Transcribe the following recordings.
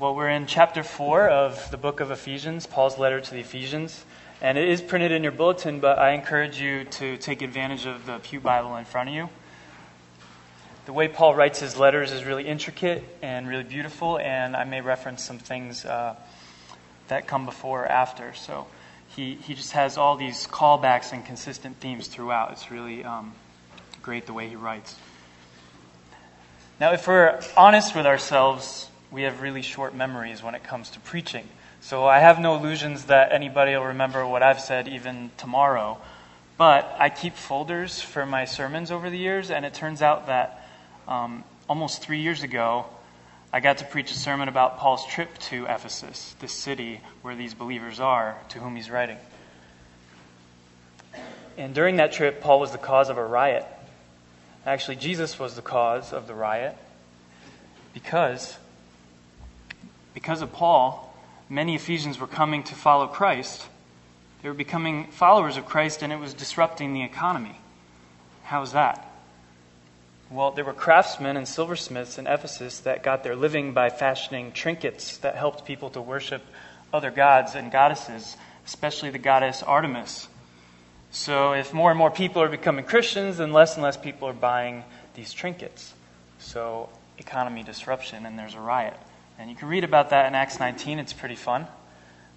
Well, we're in chapter 4 of the book of Ephesians, Paul's letter to the Ephesians. And it is printed in your bulletin, but I encourage you to take advantage of the Pew Bible in front of you. The way Paul writes his letters is really intricate and really beautiful, and I may reference some things uh, that come before or after. So he, he just has all these callbacks and consistent themes throughout. It's really um, great the way he writes. Now, if we're honest with ourselves, we have really short memories when it comes to preaching. So I have no illusions that anybody will remember what I've said even tomorrow. But I keep folders for my sermons over the years, and it turns out that um, almost three years ago, I got to preach a sermon about Paul's trip to Ephesus, the city where these believers are, to whom he's writing. And during that trip, Paul was the cause of a riot. Actually, Jesus was the cause of the riot because because of Paul, many Ephesians were coming to follow Christ. They were becoming followers of Christ, and it was disrupting the economy. How was that? Well, there were craftsmen and silversmiths in Ephesus that got their living by fashioning trinkets that helped people to worship other gods and goddesses, especially the goddess Artemis. So, if more and more people are becoming Christians, then less and less people are buying these trinkets. So, economy disruption, and there's a riot. And you can read about that in Acts 19. It's pretty fun.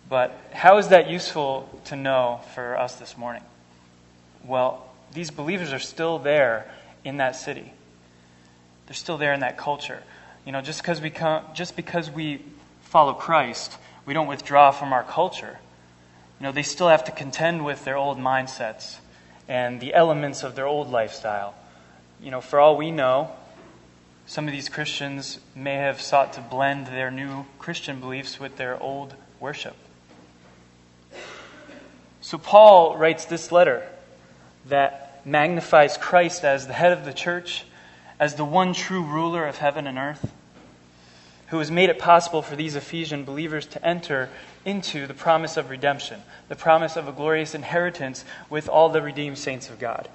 But how is that useful to know for us this morning? Well, these believers are still there in that city. They're still there in that culture. You know, just because we come, just because we follow Christ, we don't withdraw from our culture. You know, they still have to contend with their old mindsets and the elements of their old lifestyle. You know, for all we know, some of these Christians may have sought to blend their new Christian beliefs with their old worship. So Paul writes this letter that magnifies Christ as the head of the church, as the one true ruler of heaven and earth, who has made it possible for these Ephesian believers to enter into the promise of redemption, the promise of a glorious inheritance with all the redeemed saints of God.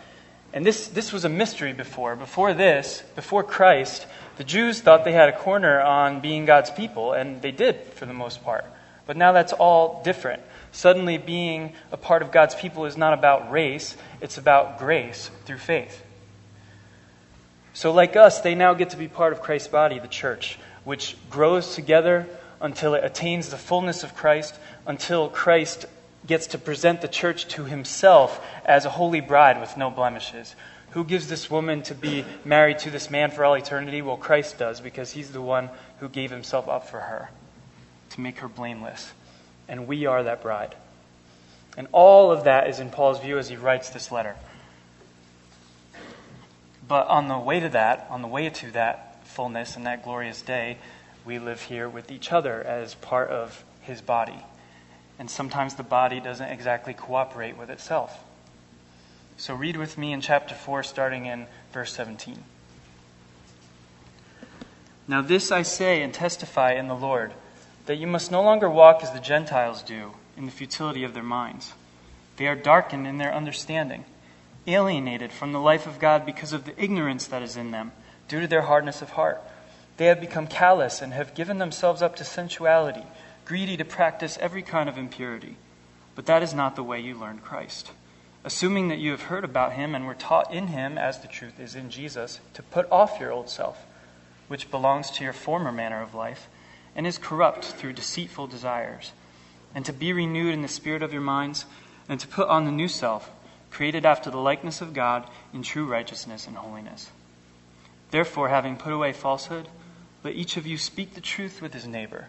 And this, this was a mystery before. Before this, before Christ, the Jews thought they had a corner on being God's people, and they did for the most part. But now that's all different. Suddenly, being a part of God's people is not about race, it's about grace through faith. So, like us, they now get to be part of Christ's body, the church, which grows together until it attains the fullness of Christ, until Christ gets to present the church to himself as a holy bride with no blemishes. Who gives this woman to be married to this man for all eternity? Well, Christ does, because he's the one who gave himself up for her to make her blameless. And we are that bride. And all of that is in Paul's view as he writes this letter. But on the way to that, on the way to that fullness and that glorious day, we live here with each other as part of his body and sometimes the body doesn't exactly cooperate with itself. So read with me in chapter 4, starting in verse 17. Now, this I say and testify in the Lord, that you must no longer walk as the Gentiles do, in the futility of their minds. They are darkened in their understanding, alienated from the life of God because of the ignorance that is in them, due to their hardness of heart. They have become callous and have given themselves up to sensuality greedy to practice every kind of impurity. But that is not the way you learned Christ. Assuming that you have heard about him and were taught in him, as the truth is in Jesus, to put off your old self, which belongs to your former manner of life, and is corrupt through deceitful desires, and to be renewed in the spirit of your minds, and to put on the new self, created after the likeness of God in true righteousness and holiness. Therefore, having put away falsehood, let each of you speak the truth with his neighbor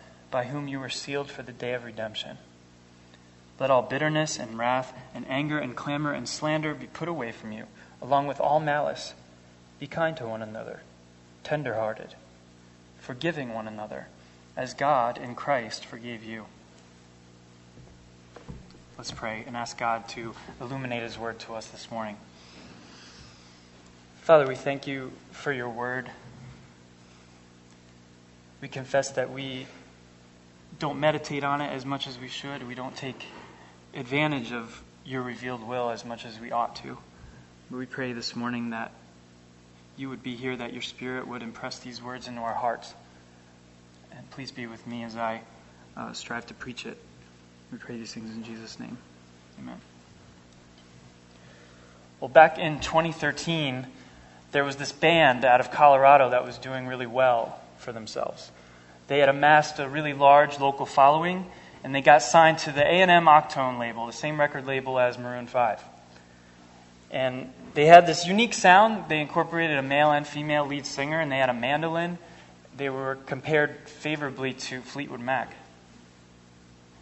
by whom you were sealed for the day of redemption. Let all bitterness and wrath and anger and clamor and slander be put away from you, along with all malice. Be kind to one another, tender hearted, forgiving one another, as God in Christ forgave you. Let's pray and ask God to illuminate His word to us this morning. Father, we thank you for your word. We confess that we don't meditate on it as much as we should. We don't take advantage of your revealed will as much as we ought to. We pray this morning that you would be here, that your Spirit would impress these words into our hearts. And please be with me as I uh, strive to preach it. We pray these things in Jesus' name. Amen. Well, back in 2013, there was this band out of Colorado that was doing really well for themselves. They had amassed a really large local following, and they got signed to the A&M Octone label, the same record label as Maroon 5. And they had this unique sound. They incorporated a male and female lead singer, and they had a mandolin. They were compared favorably to Fleetwood Mac.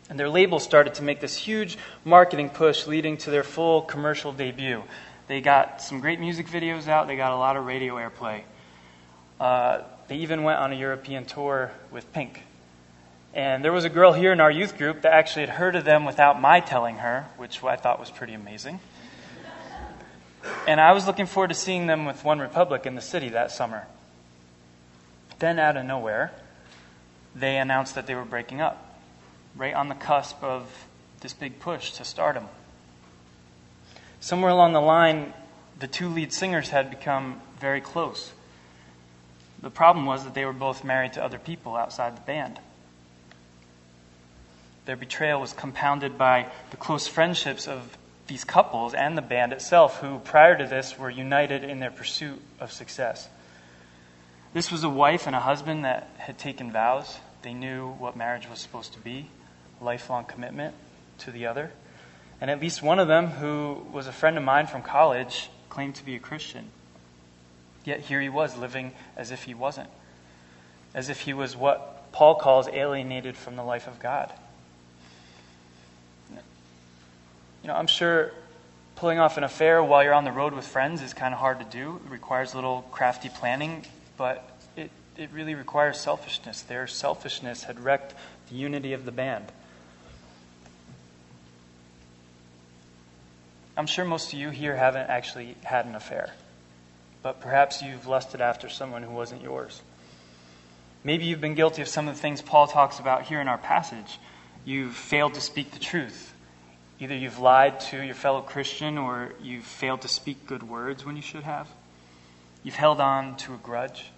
And their label started to make this huge marketing push leading to their full commercial debut. They got some great music videos out, they got a lot of radio airplay. Uh, they even went on a European tour with Pink. And there was a girl here in our youth group that actually had heard of them without my telling her, which I thought was pretty amazing. And I was looking forward to seeing them with One Republic in the city that summer. Then, out of nowhere, they announced that they were breaking up, right on the cusp of this big push to stardom. Somewhere along the line, the two lead singers had become very close. The problem was that they were both married to other people outside the band. Their betrayal was compounded by the close friendships of these couples and the band itself, who prior to this were united in their pursuit of success. This was a wife and a husband that had taken vows. They knew what marriage was supposed to be lifelong commitment to the other. And at least one of them, who was a friend of mine from college, claimed to be a Christian. Yet here he was living as if he wasn't, as if he was what Paul calls alienated from the life of God. You know, I'm sure pulling off an affair while you're on the road with friends is kind of hard to do. It requires a little crafty planning, but it, it really requires selfishness. Their selfishness had wrecked the unity of the band. I'm sure most of you here haven't actually had an affair, but perhaps you've lusted after someone who wasn't yours. Maybe you've been guilty of some of the things Paul talks about here in our passage. You've failed to speak the truth. Either you've lied to your fellow Christian or you've failed to speak good words when you should have. You've held on to a grudge.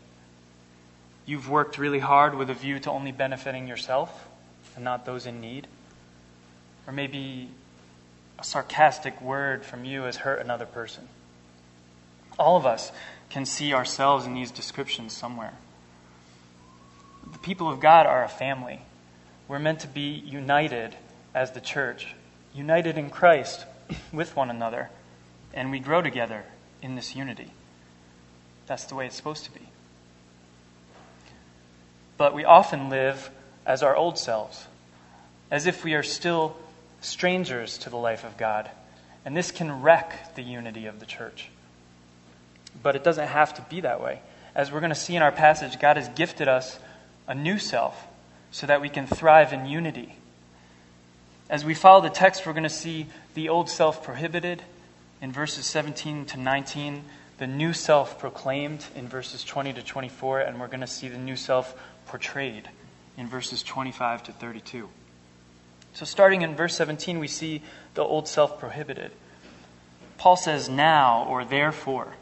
You've worked really hard with a view to only benefiting yourself and not those in need. Or maybe a sarcastic word from you has hurt another person. All of us can see ourselves in these descriptions somewhere. The people of God are a family. We're meant to be united as the church, united in Christ with one another, and we grow together in this unity. That's the way it's supposed to be. But we often live as our old selves, as if we are still strangers to the life of God. And this can wreck the unity of the church. But it doesn't have to be that way. As we're going to see in our passage, God has gifted us a new self so that we can thrive in unity. As we follow the text, we're going to see the old self prohibited in verses 17 to 19, the new self proclaimed in verses 20 to 24, and we're going to see the new self portrayed in verses 25 to 32. So, starting in verse 17, we see the old self prohibited. Paul says, Now or therefore.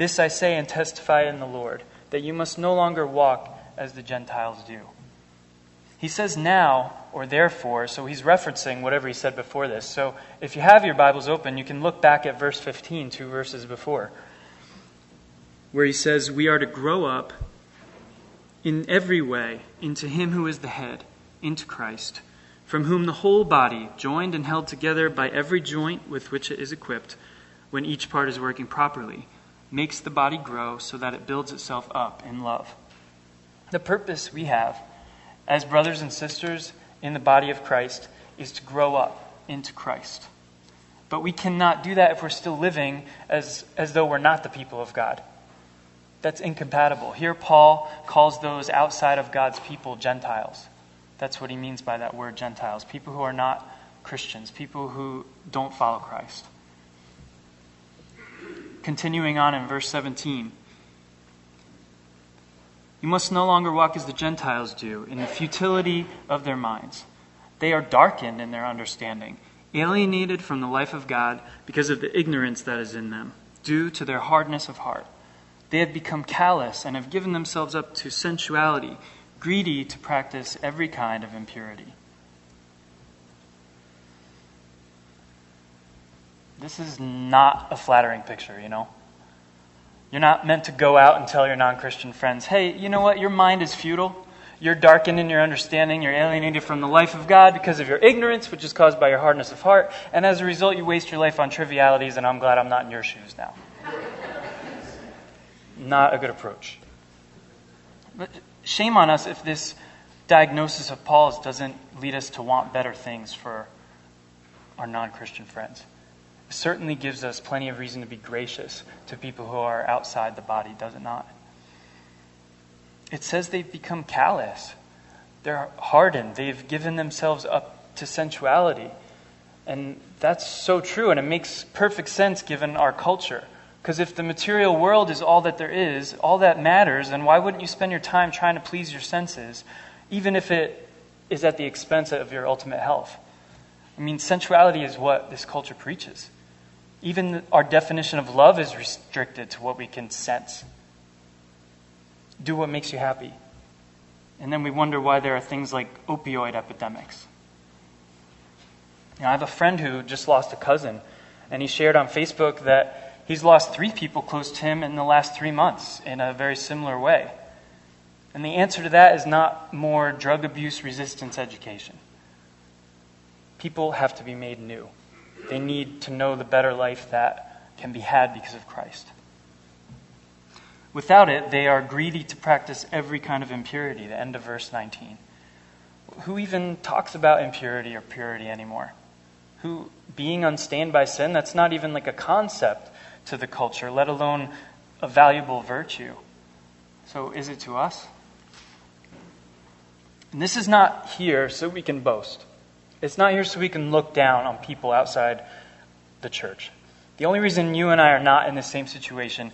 This I say and testify in the Lord, that you must no longer walk as the Gentiles do. He says now or therefore, so he's referencing whatever he said before this. So if you have your Bibles open, you can look back at verse 15, two verses before, where he says, We are to grow up in every way into him who is the head, into Christ from whom the whole body, joined and held together by every joint with which it is equipped, when each part is working properly, makes the body grow so that it builds itself up in love. The purpose we have as brothers and sisters in the body of Christ is to grow up into Christ. But we cannot do that if we're still living as, as though we're not the people of God. that's incompatible. Here, Paul calls those outside of God's people Gentiles. That's what he means by that word Gentiles people who are not Christians, people who don't follow Christ. Continuing on in verse 17. You must no longer walk as the Gentiles do, in the futility of their minds. They are darkened in their understanding, alienated from the life of God because of the ignorance that is in them, due to their hardness of heart. They have become callous and have given themselves up to sensuality, greedy to practice every kind of impurity. This is not a flattering picture, you know? You're not meant to go out and tell your non Christian friends, hey, you know what? Your mind is futile. You're darkened in your understanding. You're alienated from the life of God because of your ignorance, which is caused by your hardness of heart. And as a result, you waste your life on trivialities, and I'm glad I'm not in your shoes now. not a good approach. But shame on us if this diagnosis of Paul's doesn't lead us to want better things for our non Christian friends certainly gives us plenty of reason to be gracious to people who are outside the body, does it not? It says they've become callous. They're hardened. They've given themselves up to sensuality. And that's so true, and it makes perfect sense given our culture. Because if the material world is all that there is, all that matters, then why wouldn't you spend your time trying to please your senses, even if it is at the expense of your ultimate health? I mean, sensuality is what this culture preaches. Even our definition of love is restricted to what we can sense. Do what makes you happy. And then we wonder why there are things like opioid epidemics. You know, I have a friend who just lost a cousin, and he shared on Facebook that he's lost three people close to him in the last three months in a very similar way. And the answer to that is not more drug abuse resistance education. People have to be made new. They need to know the better life that can be had because of Christ. Without it, they are greedy to practice every kind of impurity, the end of verse 19. Who even talks about impurity or purity anymore? Who, being unstained by sin, that's not even like a concept to the culture, let alone a valuable virtue. So is it to us? And this is not here so we can boast. It's not here so we can look down on people outside the church. The only reason you and I are not in the same situation,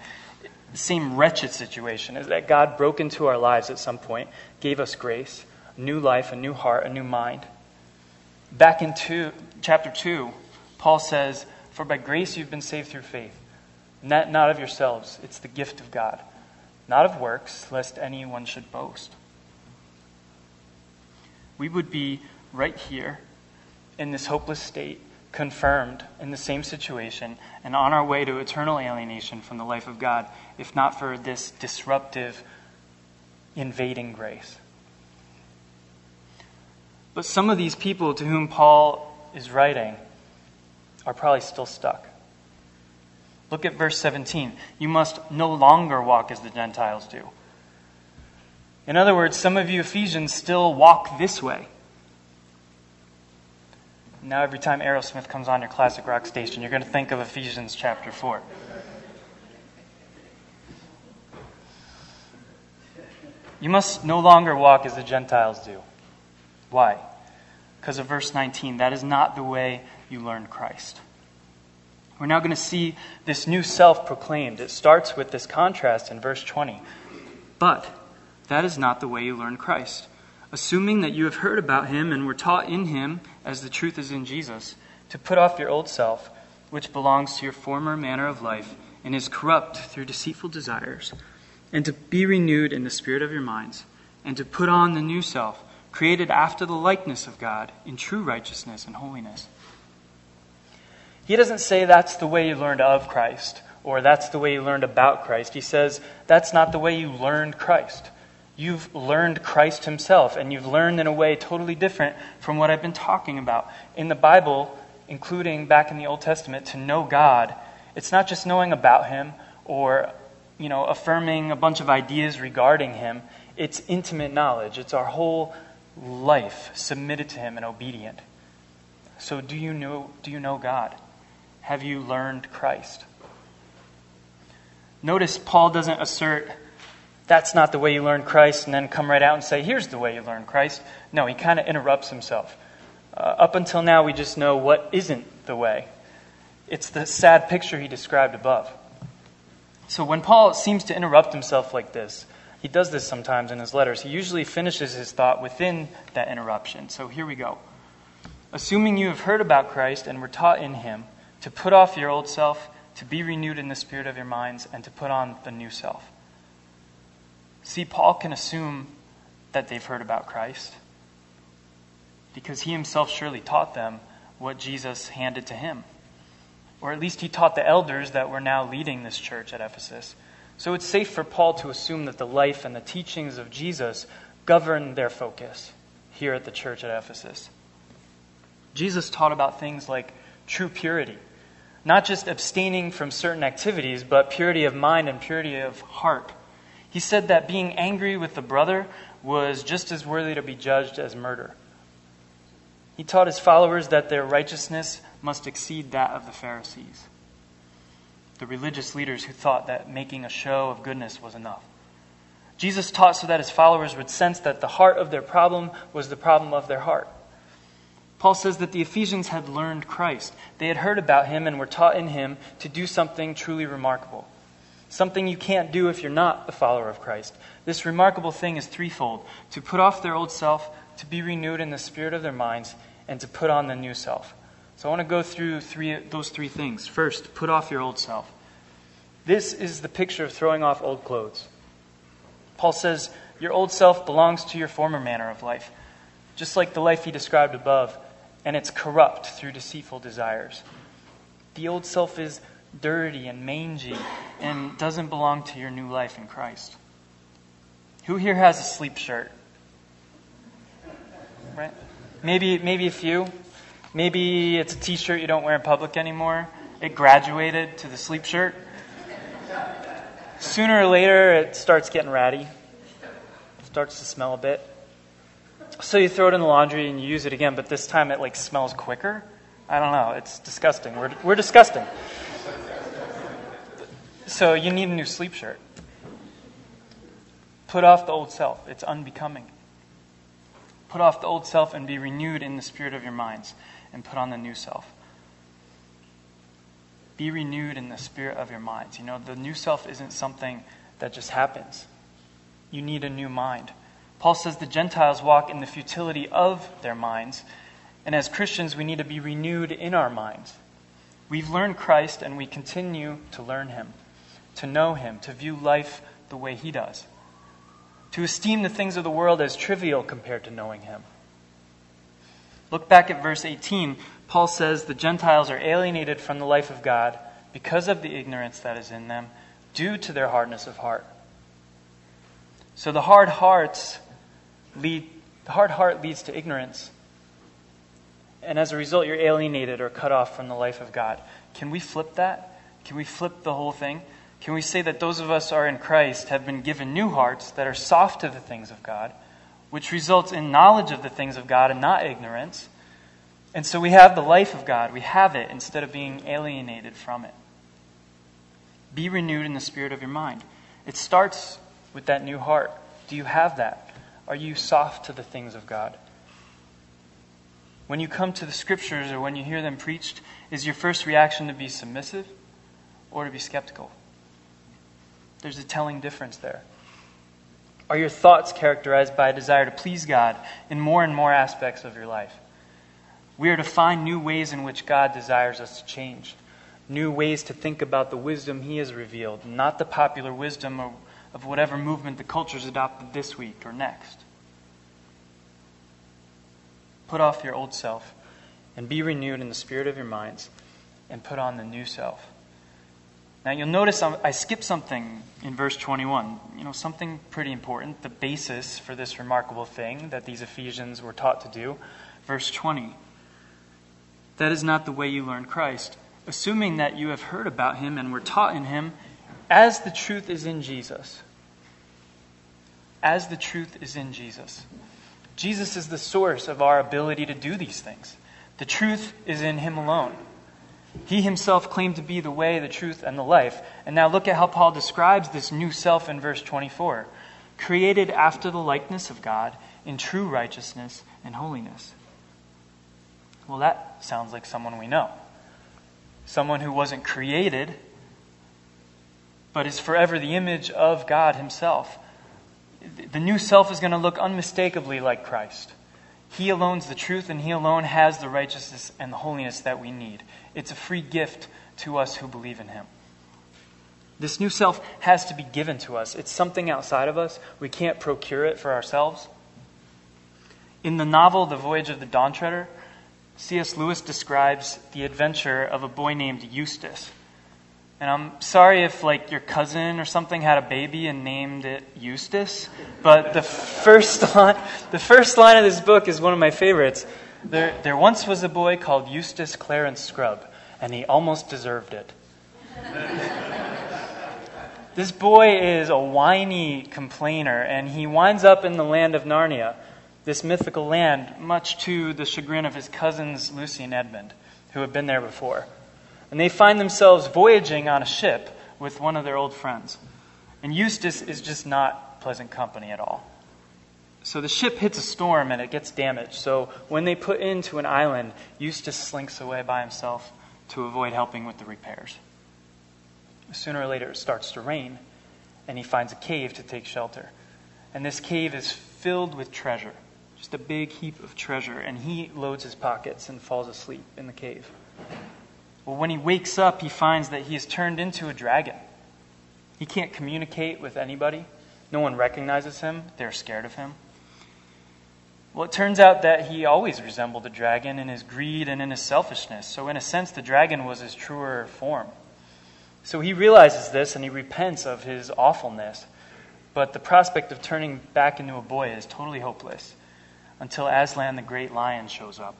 the same wretched situation, is that God broke into our lives at some point, gave us grace, a new life, a new heart, a new mind. Back in two, chapter 2, Paul says, For by grace you've been saved through faith, not, not of yourselves. It's the gift of God, not of works, lest anyone should boast. We would be right here in this hopeless state, confirmed in the same situation, and on our way to eternal alienation from the life of God, if not for this disruptive, invading grace. But some of these people to whom Paul is writing are probably still stuck. Look at verse 17. You must no longer walk as the Gentiles do. In other words, some of you Ephesians still walk this way. Now, every time Aerosmith comes on your classic rock station, you're going to think of Ephesians chapter 4. You must no longer walk as the Gentiles do. Why? Because of verse 19. That is not the way you learned Christ. We're now going to see this new self proclaimed. It starts with this contrast in verse 20. But that is not the way you learned Christ assuming that you have heard about him and were taught in him, as the truth is in Jesus, to put off your old self, which belongs to your former manner of life and is corrupt through deceitful desires, and to be renewed in the spirit of your minds, and to put on the new self, created after the likeness of God in true righteousness and holiness. He doesn't say that's the way you learned of Christ or that's the way you learned about Christ. He says that's not the way you learned Christ. You've learned Christ Himself, and you've learned in a way totally different from what I've been talking about. In the Bible, including back in the Old Testament, to know God, it's not just knowing about Him or you know, affirming a bunch of ideas regarding Him. It's intimate knowledge. It's our whole life submitted to Him and obedient. So, do you know, do you know God? Have you learned Christ? Notice Paul doesn't assert that's not the way you learn Christ and then come right out and say, here's the way you learn Christ. No, he kind of interrupts himself. Uh, up until now, we just know what isn't the way. It's the sad picture he described above. So when Paul seems to interrupt himself like this, he does this sometimes in his letters. He usually finishes his thought within that interruption. So here we go. Assuming you have heard about Christ and were taught in him, to put off your old self, to be renewed in the spirit of your minds, and to put on the new self. See, Paul can assume that they've heard about Christ because he himself surely taught them what Jesus handed to him. Or at least he taught the elders that were now leading this church at Ephesus. So it's safe for Paul to assume that the life and the teachings of Jesus govern their focus here at the church at Ephesus. Jesus taught about things like true purity, not just abstaining from certain activities, but purity of mind and purity of heart. He said that being angry with the brother was just as worthy to be judged as murder. He taught his followers that their righteousness must exceed that of the Pharisees, the religious leaders who thought that making a show of goodness was enough. Jesus taught so that his followers would sense that the heart of their problem was the problem of their heart. Paul says that the Ephesians had learned Christ. They had heard about him and were taught in him to do something truly remarkable. Something you can't do if you're not a follower of Christ. This remarkable thing is threefold to put off their old self, to be renewed in the spirit of their minds, and to put on the new self. So I want to go through three, those three things. First, put off your old self. This is the picture of throwing off old clothes. Paul says, Your old self belongs to your former manner of life, just like the life he described above, and it's corrupt through deceitful desires. The old self is dirty and mangy and doesn't belong to your new life in Christ. Who here has a sleep shirt? Right? Maybe, maybe a few. Maybe it's a t shirt you don't wear in public anymore. It graduated to the sleep shirt. Sooner or later, it starts getting ratty, it starts to smell a bit. So you throw it in the laundry and you use it again, but this time it like smells quicker. I don't know. It's disgusting. We're, we're disgusting. So you need a new sleep shirt. Put off the old self. It's unbecoming. Put off the old self and be renewed in the spirit of your minds, and put on the new self. Be renewed in the spirit of your minds. You know, the new self isn't something that just happens. You need a new mind. Paul says the Gentiles walk in the futility of their minds, and as Christians, we need to be renewed in our minds. We've learned Christ, and we continue to learn him, to know him, to view life the way he does to esteem the things of the world as trivial compared to knowing Him. Look back at verse 18. Paul says the Gentiles are alienated from the life of God because of the ignorance that is in them, due to their hardness of heart. So the hard hearts lead the hard heart leads to ignorance. And as a result, you're alienated or cut off from the life of God. Can we flip that? Can we flip the whole thing? Can we say that those of us who are in Christ have been given new hearts that are soft to the things of God, which results in knowledge of the things of God and not ignorance? And so we have the life of God. We have it instead of being alienated from it. Be renewed in the spirit of your mind. It starts with that new heart. Do you have that? Are you soft to the things of God? When you come to the scriptures or when you hear them preached, is your first reaction to be submissive or to be skeptical? There's a telling difference there. Are your thoughts characterized by a desire to please God in more and more aspects of your life? We are to find new ways in which God desires us to change, new ways to think about the wisdom He has revealed, not the popular wisdom of, of whatever movement the culture's adopted this week or next. Put off your old self and be renewed in the spirit of your minds and put on the new self now you'll notice I skipped something in verse 21. You know, something pretty important, the basis for this remarkable thing that these Ephesians were taught to do. Verse 20. That is not the way you learn Christ, assuming that you have heard about him and were taught in him as the truth is in Jesus. As the truth is in Jesus. Jesus is the source of our ability to do these things. The truth is in him alone. He himself claimed to be the way, the truth, and the life. And now look at how Paul describes this new self in verse 24 created after the likeness of God in true righteousness and holiness. Well, that sounds like someone we know. Someone who wasn't created, but is forever the image of God Himself. The new self is going to look unmistakably like Christ. He alone is the truth, and He alone has the righteousness and the holiness that we need. It's a free gift to us who believe in Him. This new self has to be given to us. It's something outside of us. We can't procure it for ourselves. In the novel The Voyage of the Dawn Treader, C.S. Lewis describes the adventure of a boy named Eustace. And I'm sorry if like your cousin or something had a baby and named it Eustace, but the first line, the first line of this book is one of my favorites. There, there once was a boy called Eustace Clarence Scrubb, and he almost deserved it. this boy is a whiny complainer, and he winds up in the land of Narnia, this mythical land, much to the chagrin of his cousins Lucy and Edmund, who have been there before. And they find themselves voyaging on a ship with one of their old friends. And Eustace is just not pleasant company at all. So the ship hits a storm and it gets damaged. So when they put into an island, Eustace slinks away by himself to avoid helping with the repairs. Sooner or later, it starts to rain, and he finds a cave to take shelter. And this cave is filled with treasure just a big heap of treasure, and he loads his pockets and falls asleep in the cave. Well, when he wakes up, he finds that he has turned into a dragon. He can't communicate with anybody. No one recognizes him. They're scared of him. Well, it turns out that he always resembled a dragon in his greed and in his selfishness. So, in a sense, the dragon was his truer form. So he realizes this and he repents of his awfulness. But the prospect of turning back into a boy is totally hopeless until Aslan the great lion shows up.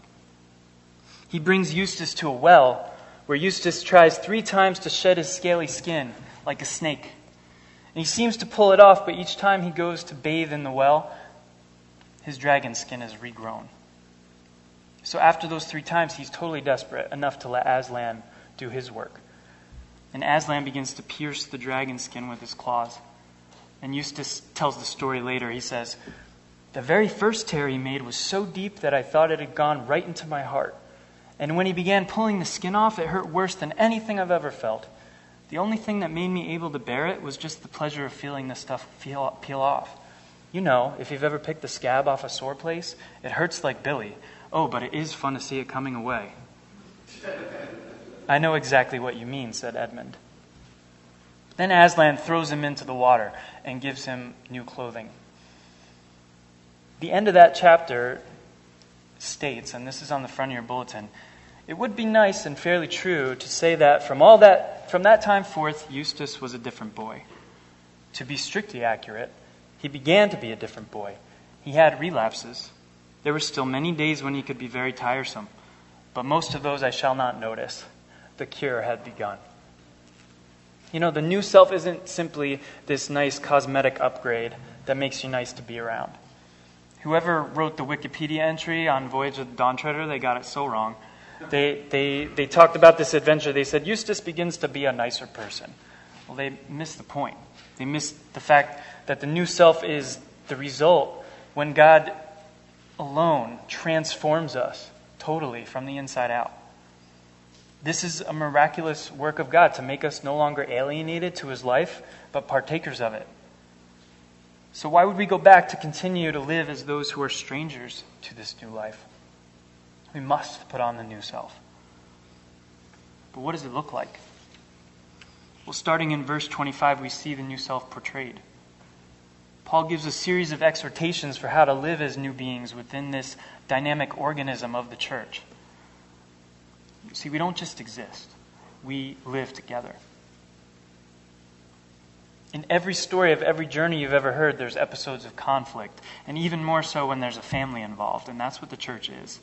He brings Eustace to a well where Eustace tries three times to shed his scaly skin like a snake. And he seems to pull it off, but each time he goes to bathe in the well, his dragon skin is regrown. So after those three times, he's totally desperate, enough to let Aslan do his work. And Aslan begins to pierce the dragon skin with his claws. And Eustace tells the story later. He says, The very first tear he made was so deep that I thought it had gone right into my heart. And when he began pulling the skin off, it hurt worse than anything I've ever felt. The only thing that made me able to bear it was just the pleasure of feeling the stuff peel, peel off. You know, if you've ever picked the scab off a sore place, it hurts like Billy. Oh, but it is fun to see it coming away. I know exactly what you mean, said Edmund. Then Aslan throws him into the water and gives him new clothing. The end of that chapter states, and this is on the front of your bulletin, it would be nice and fairly true to say that from all that from that time forth Eustace was a different boy. To be strictly accurate, he began to be a different boy. He had relapses. There were still many days when he could be very tiresome, but most of those I shall not notice. The cure had begun. You know, the new self isn't simply this nice cosmetic upgrade that makes you nice to be around. Whoever wrote the Wikipedia entry on Voyage of the Dawn Treader, they got it so wrong. They, they, they talked about this adventure. They said Eustace begins to be a nicer person. Well, they missed the point. They missed the fact that the new self is the result when God alone transforms us totally from the inside out. This is a miraculous work of God to make us no longer alienated to his life, but partakers of it. So, why would we go back to continue to live as those who are strangers to this new life? We must put on the new self. But what does it look like? Well, starting in verse 25, we see the new self portrayed. Paul gives a series of exhortations for how to live as new beings within this dynamic organism of the church. See, we don't just exist, we live together. In every story of every journey you've ever heard, there's episodes of conflict, and even more so when there's a family involved, and that's what the church is.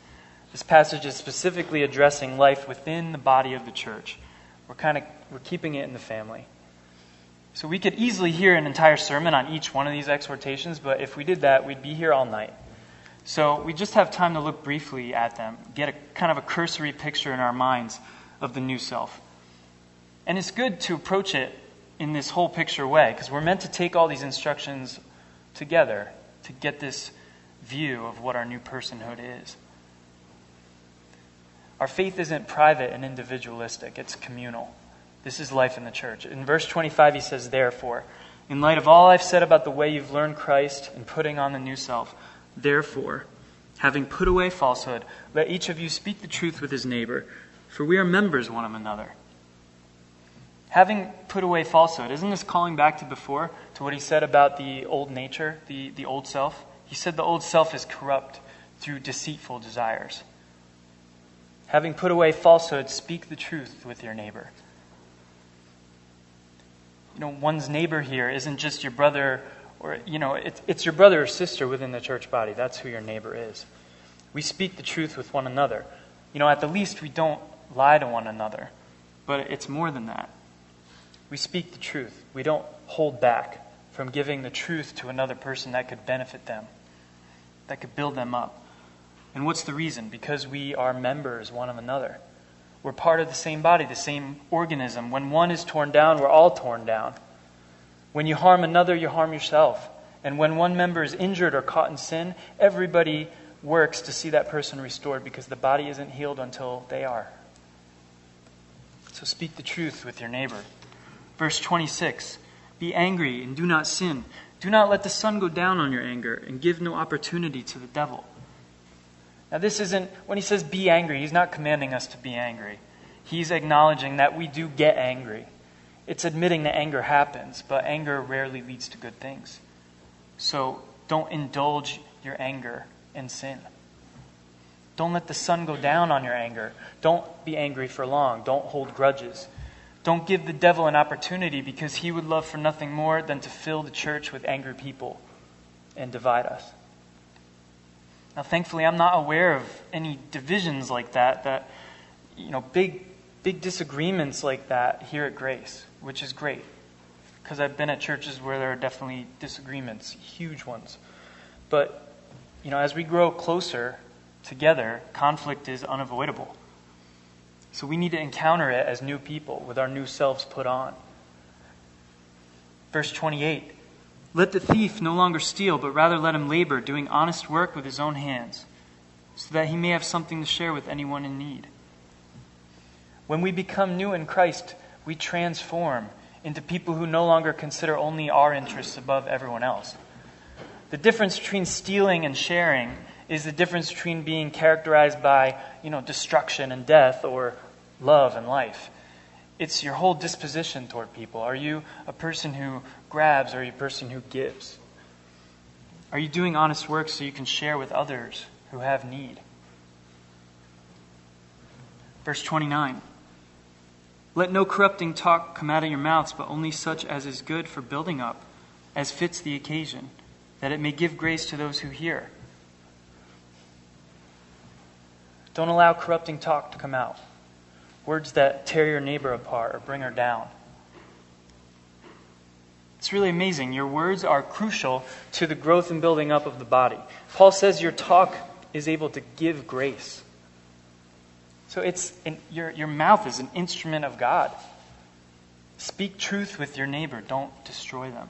This passage is specifically addressing life within the body of the church. We're kind of we're keeping it in the family. So we could easily hear an entire sermon on each one of these exhortations, but if we did that, we'd be here all night. So we just have time to look briefly at them, get a kind of a cursory picture in our minds of the new self. And it's good to approach it in this whole picture way because we're meant to take all these instructions together to get this view of what our new personhood is. Our faith isn't private and individualistic, it's communal. This is life in the church. In verse 25, he says, Therefore, in light of all I've said about the way you've learned Christ and putting on the new self, therefore, having put away falsehood, let each of you speak the truth with his neighbor, for we are members one of another. Having put away falsehood, isn't this calling back to before, to what he said about the old nature, the, the old self? He said the old self is corrupt through deceitful desires. Having put away falsehood, speak the truth with your neighbor. You know, one's neighbor here isn't just your brother or, you know, it's, it's your brother or sister within the church body. That's who your neighbor is. We speak the truth with one another. You know, at the least, we don't lie to one another, but it's more than that. We speak the truth. We don't hold back from giving the truth to another person that could benefit them, that could build them up. And what's the reason? Because we are members one of another. We're part of the same body, the same organism. When one is torn down, we're all torn down. When you harm another, you harm yourself. And when one member is injured or caught in sin, everybody works to see that person restored because the body isn't healed until they are. So speak the truth with your neighbor. Verse 26 Be angry and do not sin. Do not let the sun go down on your anger and give no opportunity to the devil. Now, this isn't, when he says be angry, he's not commanding us to be angry. He's acknowledging that we do get angry. It's admitting that anger happens, but anger rarely leads to good things. So don't indulge your anger in sin. Don't let the sun go down on your anger. Don't be angry for long. Don't hold grudges. Don't give the devil an opportunity because he would love for nothing more than to fill the church with angry people and divide us. Now, thankfully, I'm not aware of any divisions like that, that, you know, big, big disagreements like that here at Grace, which is great. Because I've been at churches where there are definitely disagreements, huge ones. But, you know, as we grow closer together, conflict is unavoidable. So we need to encounter it as new people with our new selves put on. Verse 28 let the thief no longer steal, but rather let him labor, doing honest work with his own hands, so that he may have something to share with anyone in need. When we become new in Christ, we transform into people who no longer consider only our interests above everyone else. The difference between stealing and sharing is the difference between being characterized by, you know, destruction and death or love and life. It's your whole disposition toward people. Are you a person who grabs or are you a person who gives? Are you doing honest work so you can share with others who have need? Verse 29 Let no corrupting talk come out of your mouths, but only such as is good for building up, as fits the occasion, that it may give grace to those who hear. Don't allow corrupting talk to come out words that tear your neighbor apart or bring her down. It's really amazing. Your words are crucial to the growth and building up of the body. Paul says your talk is able to give grace. So it's in, your, your mouth is an instrument of God. Speak truth with your neighbor, don't destroy them.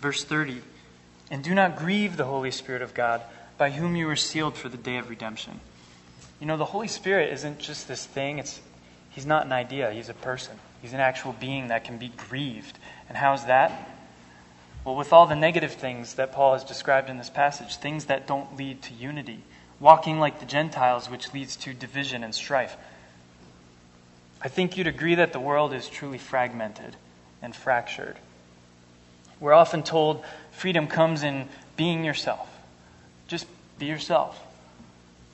Verse 30 And do not grieve the Holy Spirit of God, by whom you were sealed for the day of redemption. You know, the Holy Spirit isn't just this thing, it's, he's not an idea, he's a person. He's an actual being that can be grieved. And how's that? Well, with all the negative things that Paul has described in this passage, things that don't lead to unity, walking like the Gentiles, which leads to division and strife. I think you'd agree that the world is truly fragmented and fractured. We're often told freedom comes in being yourself. Just be yourself.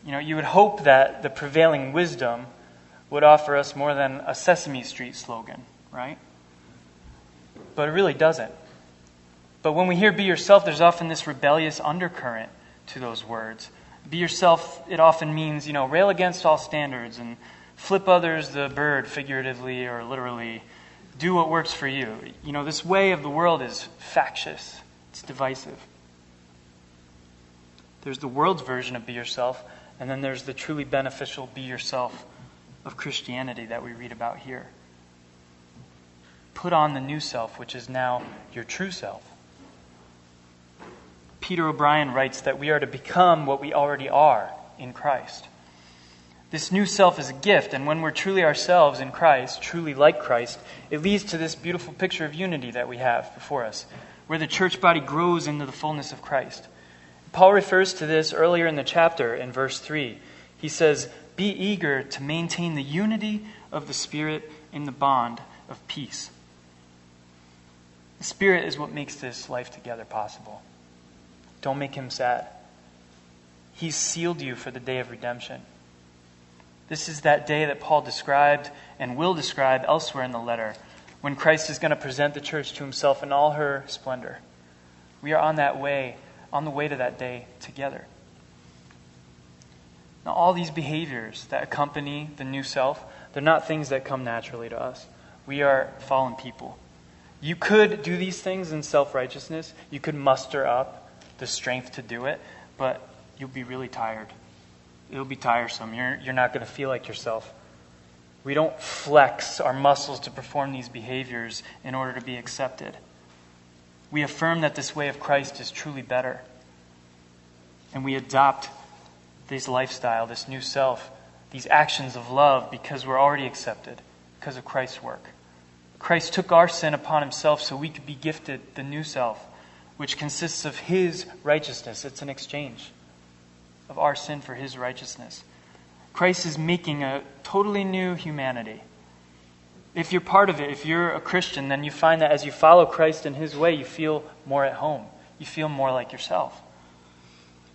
You know, you would hope that the prevailing wisdom would offer us more than a Sesame Street slogan, right? But it really doesn't. But when we hear be yourself, there's often this rebellious undercurrent to those words. Be yourself, it often means, you know, rail against all standards and flip others the bird, figuratively or literally. Do what works for you. You know, this way of the world is factious, it's divisive. There's the world's version of be yourself, And then there's the truly beneficial be yourself of Christianity that we read about here. Put on the new self, which is now your true self. Peter O'Brien writes that we are to become what we already are in Christ. This new self is a gift, and when we're truly ourselves in Christ, truly like Christ, it leads to this beautiful picture of unity that we have before us, where the church body grows into the fullness of Christ. Paul refers to this earlier in the chapter in verse 3. He says, Be eager to maintain the unity of the Spirit in the bond of peace. The Spirit is what makes this life together possible. Don't make him sad. He's sealed you for the day of redemption. This is that day that Paul described and will describe elsewhere in the letter when Christ is going to present the church to himself in all her splendor. We are on that way, on the way to that day together. Now, all these behaviors that accompany the new self, they're not things that come naturally to us. We are fallen people. You could do these things in self righteousness, you could muster up the strength to do it, but you'll be really tired it'll be tiresome. You're, you're not going to feel like yourself. We don't flex our muscles to perform these behaviors in order to be accepted. We affirm that this way of Christ is truly better. And we adopt this lifestyle, this new self, these actions of love because we're already accepted, because of Christ's work. Christ took our sin upon himself so we could be gifted the new self, which consists of his righteousness. It's an exchange of our sin for his righteousness. Christ is making a totally new humanity. If you're part of it, if you're a Christian, then you find that as you follow Christ in his way, you feel more at home. You feel more like yourself.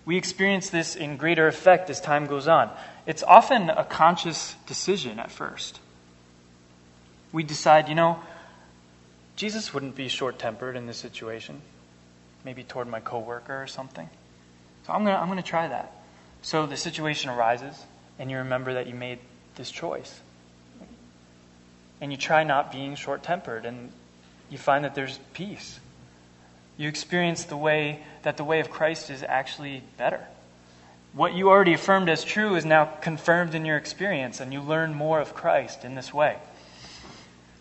We experience this in greater effect as time goes on. It's often a conscious decision at first. We decide, you know, Jesus wouldn't be short tempered in this situation, maybe toward my coworker or something. So I'm going to I'm going to try that. So the situation arises, and you remember that you made this choice. And you try not being short tempered, and you find that there's peace. You experience the way that the way of Christ is actually better. What you already affirmed as true is now confirmed in your experience, and you learn more of Christ in this way.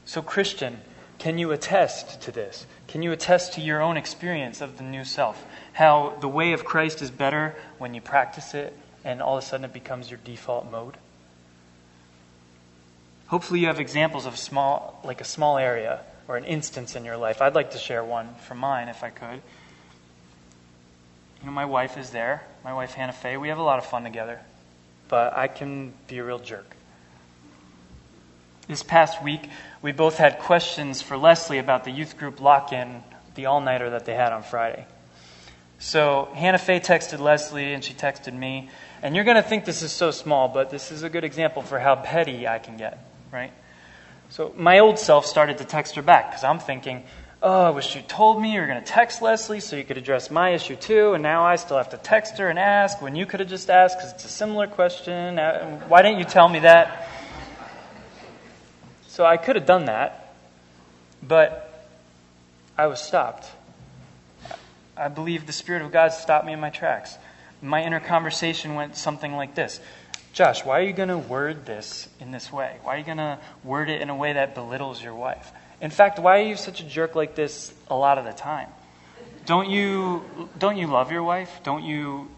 So, Christian, can you attest to this? Can you attest to your own experience of the new self? how the way of Christ is better when you practice it and all of a sudden it becomes your default mode. Hopefully you have examples of small like a small area or an instance in your life. I'd like to share one from mine if I could. You know, my wife is there, my wife Hannah Faye. We have a lot of fun together, but I can be a real jerk. This past week, we both had questions for Leslie about the youth group lock in, the all nighter that they had on Friday. So Hannah Faye texted Leslie and she texted me. And you're going to think this is so small, but this is a good example for how petty I can get, right? So my old self started to text her back because I'm thinking, oh, I wish you told me you were going to text Leslie so you could address my issue too, and now I still have to text her and ask when you could have just asked because it's a similar question. Uh, why didn't you tell me that? So I could have done that, but I was stopped I believe the Spirit of God stopped me in my tracks. My inner conversation went something like this Josh, why are you going to word this in this way? Why are you going to word it in a way that belittles your wife? In fact, why are you such a jerk like this a lot of the time? Don't you, don't you love your wife? Don't you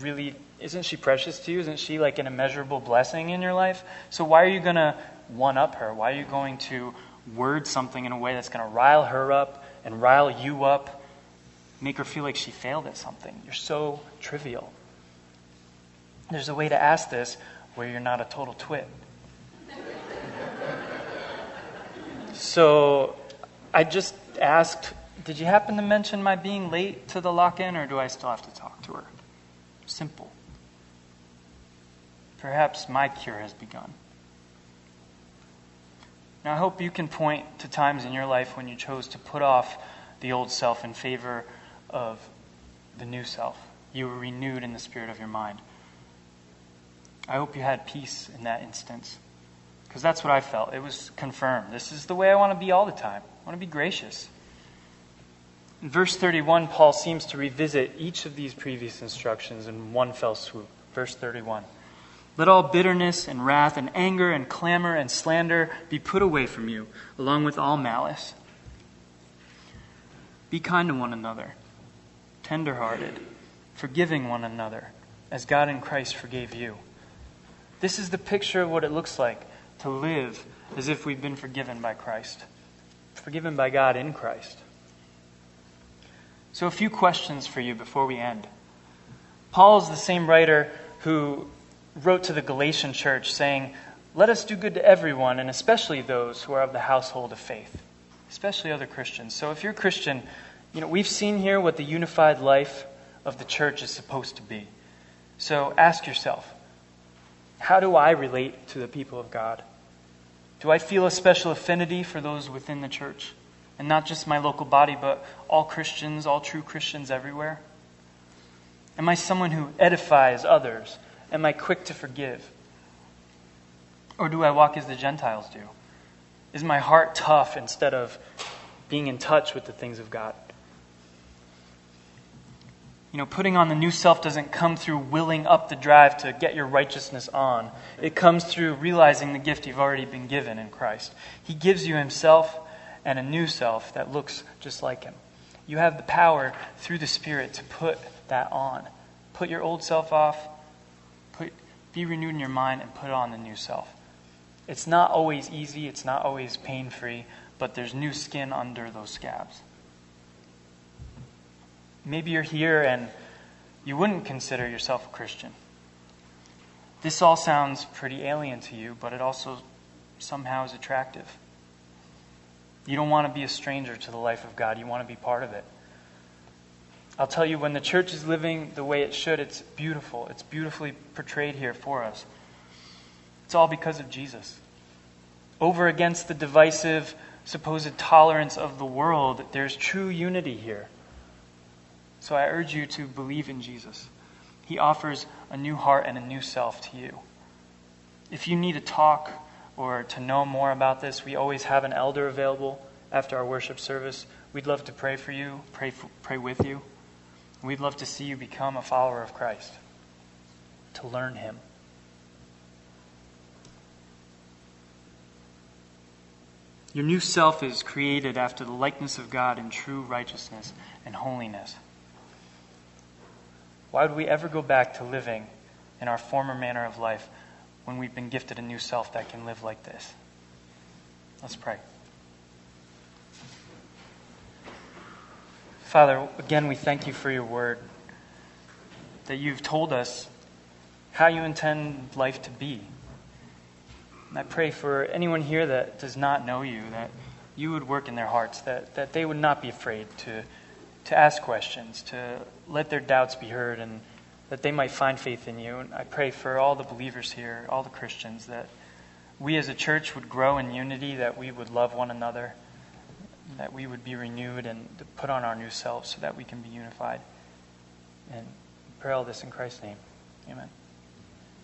really, isn't she precious to you? Isn't she like an immeasurable blessing in your life? So why are you going to one up her? Why are you going to word something in a way that's going to rile her up and rile you up make her feel like she failed at something. You're so trivial. There's a way to ask this where you're not a total twit. so I just asked, Did you happen to mention my being late to the lock in, or do I still have to talk to her? Simple. Perhaps my cure has begun. Now, I hope you can point to times in your life when you chose to put off the old self in favor of the new self. You were renewed in the spirit of your mind. I hope you had peace in that instance. Because that's what I felt. It was confirmed. This is the way I want to be all the time. I want to be gracious. In verse 31, Paul seems to revisit each of these previous instructions in one fell swoop. verse 31. Let all bitterness and wrath and anger and clamor and slander be put away from you, along with all malice. Be kind to one another, tenderhearted, forgiving one another, as God in Christ forgave you. This is the picture of what it looks like to live as if we've been forgiven by Christ, forgiven by God in Christ. So, a few questions for you before we end. Paul is the same writer who wrote to the Galatian church saying, Let us do good to everyone, and especially those who are of the household of faith, especially other Christians. So, if you're a Christian, you know, we've seen here what the unified life of the church is supposed to be. So, ask yourself, how do I relate to the people of God? Do I feel a special affinity for those within the church? And not just my local body, but all Christians, all true Christians everywhere? Am I someone who edifies others? Am I quick to forgive? Or do I walk as the Gentiles do? Is my heart tough instead of being in touch with the things of God? You know, putting on the new self doesn't come through willing up the drive to get your righteousness on. It comes through realizing the gift you've already been given in Christ. He gives you Himself and a new self that looks just like Him. You have the power through the Spirit to put that on. Put your old self off, put, be renewed in your mind, and put on the new self. It's not always easy, it's not always pain free, but there's new skin under those scabs. Maybe you're here and you wouldn't consider yourself a Christian. This all sounds pretty alien to you, but it also somehow is attractive. You don't want to be a stranger to the life of God, you want to be part of it. I'll tell you, when the church is living the way it should, it's beautiful. It's beautifully portrayed here for us. It's all because of Jesus. Over against the divisive, supposed tolerance of the world, there's true unity here. So I urge you to believe in Jesus. He offers a new heart and a new self to you. If you need to talk or to know more about this, we always have an elder available after our worship service. We'd love to pray for you, pray, for, pray with you. We'd love to see you become a follower of Christ, to learn Him. Your new self is created after the likeness of God in true righteousness and holiness. Why would we ever go back to living in our former manner of life when we've been gifted a new self that can live like this? Let's pray. Father, again, we thank you for your word, that you've told us how you intend life to be. And I pray for anyone here that does not know you, that you would work in their hearts, that, that they would not be afraid to to ask questions, to let their doubts be heard, and that they might find faith in you. And I pray for all the believers here, all the Christians, that we as a church would grow in unity, that we would love one another, that we would be renewed and put on our new selves so that we can be unified. And pray all this in Christ's name. Amen.